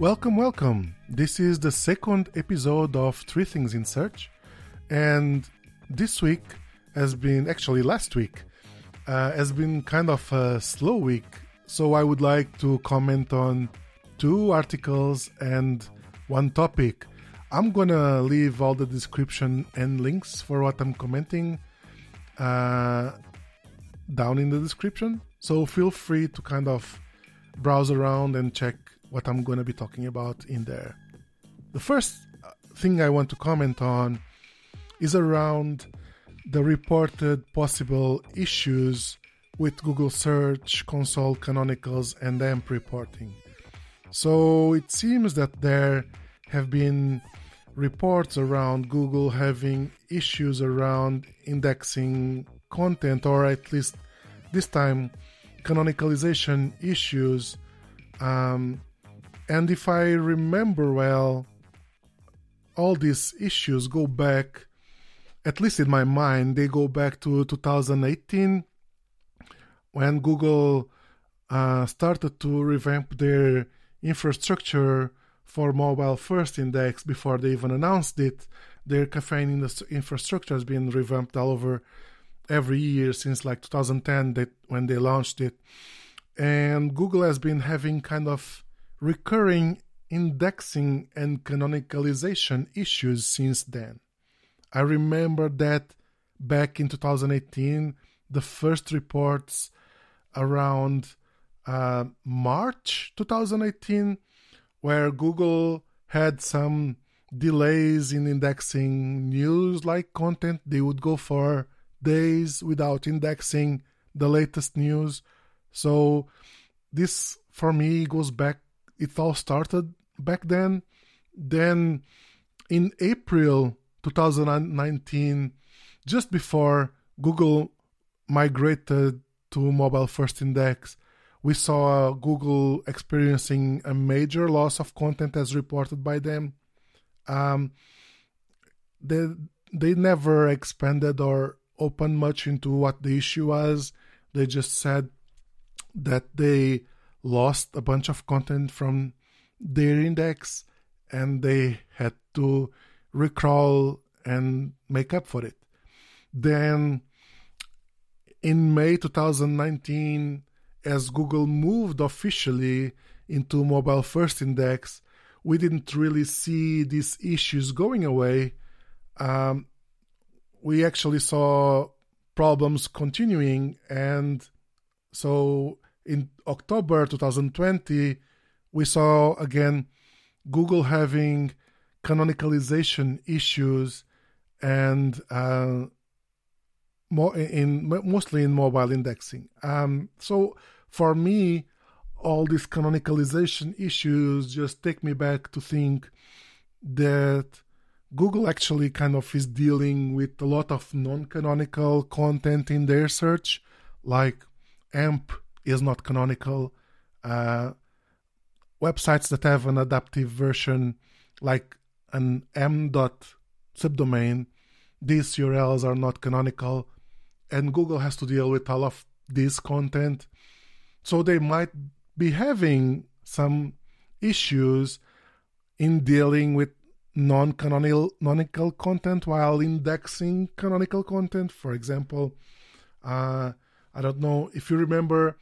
Welcome, welcome. This is the second episode of Three Things in Search. And this week has been, actually, last week, uh, has been kind of a slow week. So I would like to comment on two articles and one topic. I'm gonna leave all the description and links for what I'm commenting uh, down in the description. So feel free to kind of browse around and check what I'm gonna be talking about in there. The first uh, thing I want to comment on is around the reported possible issues with Google Search Console canonicals and AMP reporting. So it seems that there have been reports around Google having issues around indexing content, or at least this time canonicalization issues. Um, and if I remember well, all these issues go back, at least in my mind, they go back to 2018 when Google uh, started to revamp their infrastructure for mobile first index before they even announced it. Their caffeine infrastructure has been revamped all over every year since like 2010 that when they launched it. And Google has been having kind of recurring indexing and canonicalization issues since then. I remember that back in 2018, the first reports around uh, March 2018 where Google had some delays in indexing news like content. They would go for days without indexing the latest news. So, this for me goes back, it all started back then. Then, in April 2019, just before Google migrated to mobile first index, we saw Google experiencing a major loss of content as reported by them. Um, they they never expanded or opened much into what the issue was. They just said that they lost a bunch of content from their index and they had to recrawl and make up for it. Then in May 2019, as Google moved officially into mobile first index, we didn't really see these issues going away. Um, we actually saw problems continuing, and so in October 2020, we saw again Google having canonicalization issues and uh, more in mostly in mobile indexing. Um, so for me, all these canonicalization issues just take me back to think that Google actually kind of is dealing with a lot of non-canonical content in their search, like AMP is not canonical. Uh, websites that have an adaptive version, like an m dot subdomain, these URLs are not canonical and Google has to deal with all of this content. So they might be having some issues in dealing with non-canonical content while indexing canonical content. For example, uh, I don't know if you remember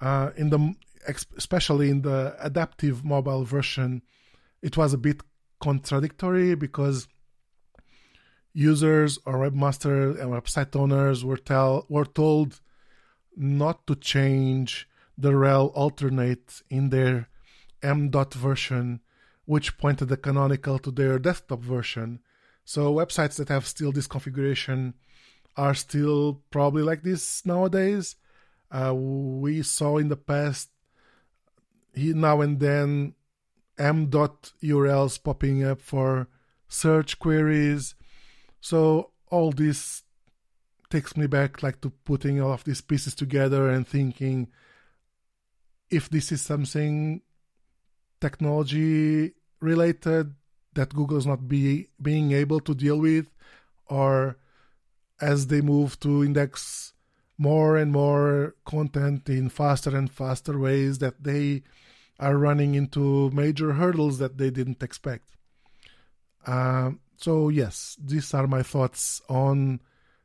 uh, in the especially in the adaptive mobile version, it was a bit contradictory because users or webmasters and website owners were tell were told not to change the rel alternate in their m dot version which pointed the canonical to their desktop version. So websites that have still this configuration are still probably like this nowadays. Uh, we saw in the past now and then m dot urls popping up for search queries. So all this takes me back like to putting all of these pieces together and thinking if this is something technology related that Google's not be being able to deal with or as they move to index more and more content in faster and faster ways that they are running into major hurdles that they didn't expect. Uh, so, yes, these are my thoughts on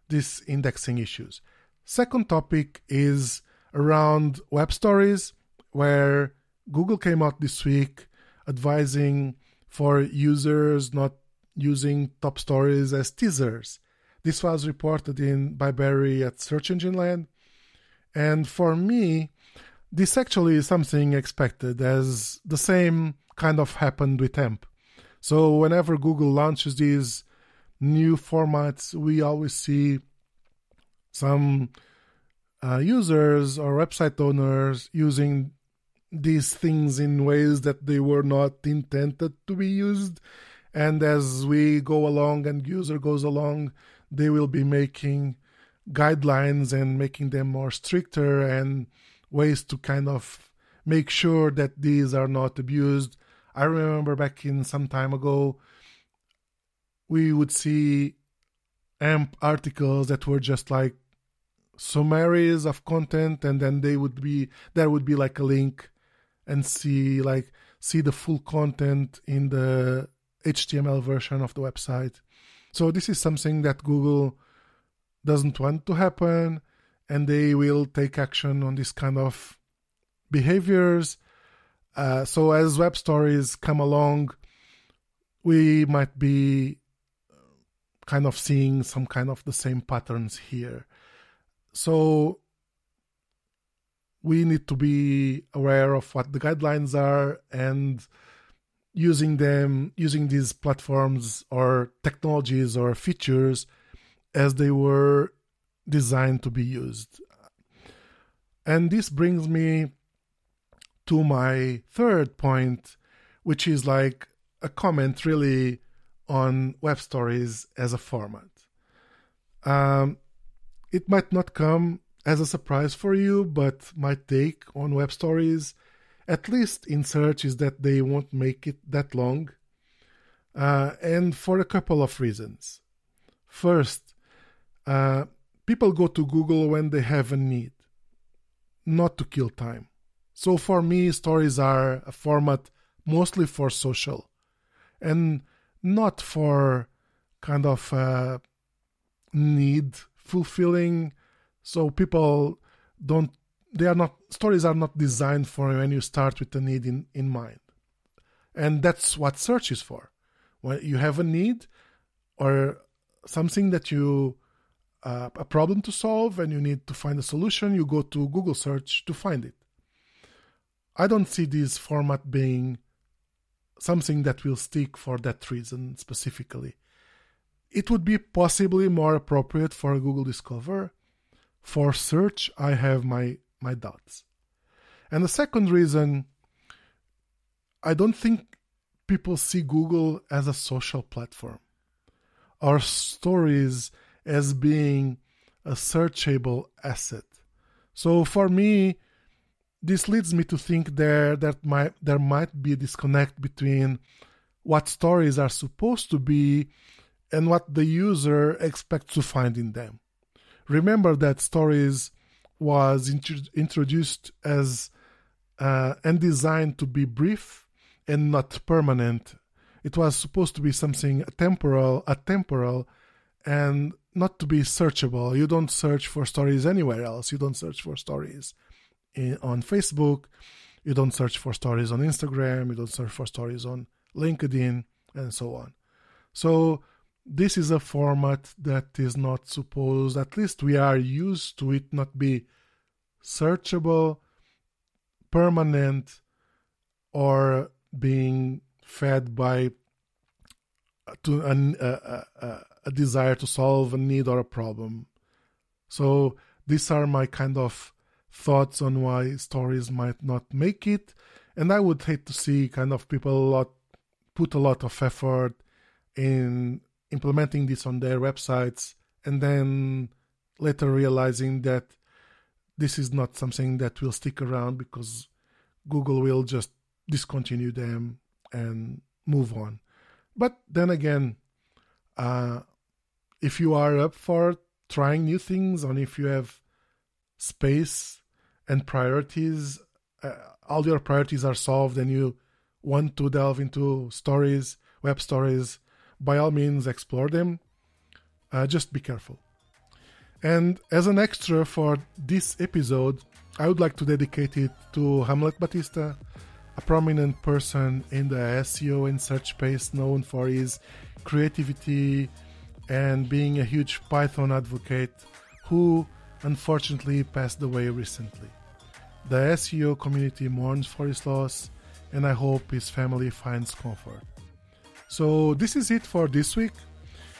these indexing issues. Second topic is around web stories, where Google came out this week advising for users not using top stories as teasers. This was reported in by Barry at Search Engine Land. And for me, this actually is something expected, as the same kind of happened with AMP. So whenever Google launches these new formats, we always see some uh, users or website owners using these things in ways that they were not intended to be used. And as we go along and user goes along, they will be making guidelines and making them more stricter and ways to kind of make sure that these are not abused. I remember back in some time ago, we would see AMP articles that were just like summaries of content, and then they would be there would be like a link and see like see the full content in the HTML version of the website. So this is something that Google doesn't want to happen and they will take action on this kind of behaviors. Uh, so as web stories come along, we might be kind of seeing some kind of the same patterns here. So we need to be aware of what the guidelines are and using them using these platforms or technologies or features as they were designed to be used. And this brings me to my third point which is like a comment really on web stories as a format. Um, it might not come as a surprise for you, but my take on web stories, at least in search, is that they won't make it that long. Uh, and for a couple of reasons. First, uh, people go to Google when they have a need, not to kill time. So for me, stories are a format mostly for social and not for kind of uh, need fulfilling so people don't they are not stories are not designed for when you start with a need in, in mind. And that's what search is for. When you have a need or something that you uh, a problem to solve and you need to find a solution, you go to Google search to find it. I don't see this format being something that will stick for that reason specifically. It would be possibly more appropriate for Google Discover, for search, I have my, my doubts. And the second reason, I don't think people see Google as a social platform or stories as being a searchable asset. So for me, this leads me to think there that might, there might be a disconnect between what stories are supposed to be and what the user expects to find in them remember that stories was int- introduced as uh, and designed to be brief and not permanent. It was supposed to be something temporal, atemporal, and not to be searchable. You don't search for stories anywhere else. You don't search for stories in, on Facebook. You don't search for stories on Instagram. You don't search for stories on LinkedIn, and so on. So this is a format that is not supposed, at least we are used to it not be searchable, permanent, or being fed by to an, a, a, a desire to solve a need or a problem. So these are my kind of thoughts on why stories might not make it, and I would hate to see kind of people a lot put a lot of effort in implementing this on their websites and then later realizing that this is not something that will stick around because Google will just discontinue them and move on. But then again, uh, if you are up for trying new things and if you have space and priorities uh, all your priorities are solved and you want to delve into stories, web stories, by all means explore them. Uh, just be careful. And as an extra for this episode, I would like to dedicate it to Hamlet Batista, a prominent person in the SEO and search space known for his creativity and being a huge Python advocate who unfortunately passed away recently. The SEO community mourns for his loss, and I hope his family finds comfort. So, this is it for this week.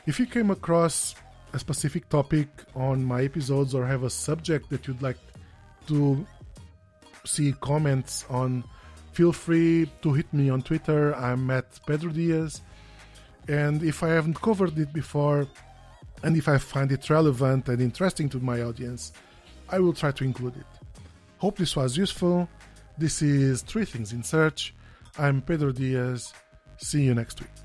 If you came across a specific topic on my episodes or have a subject that you'd like to see comments on, feel free to hit me on Twitter. I'm at Pedro Dias. And if I haven't covered it before, and if I find it relevant and interesting to my audience, I will try to include it. Hope this was useful. This is Three Things in Search. I'm Pedro Dias. See you next week.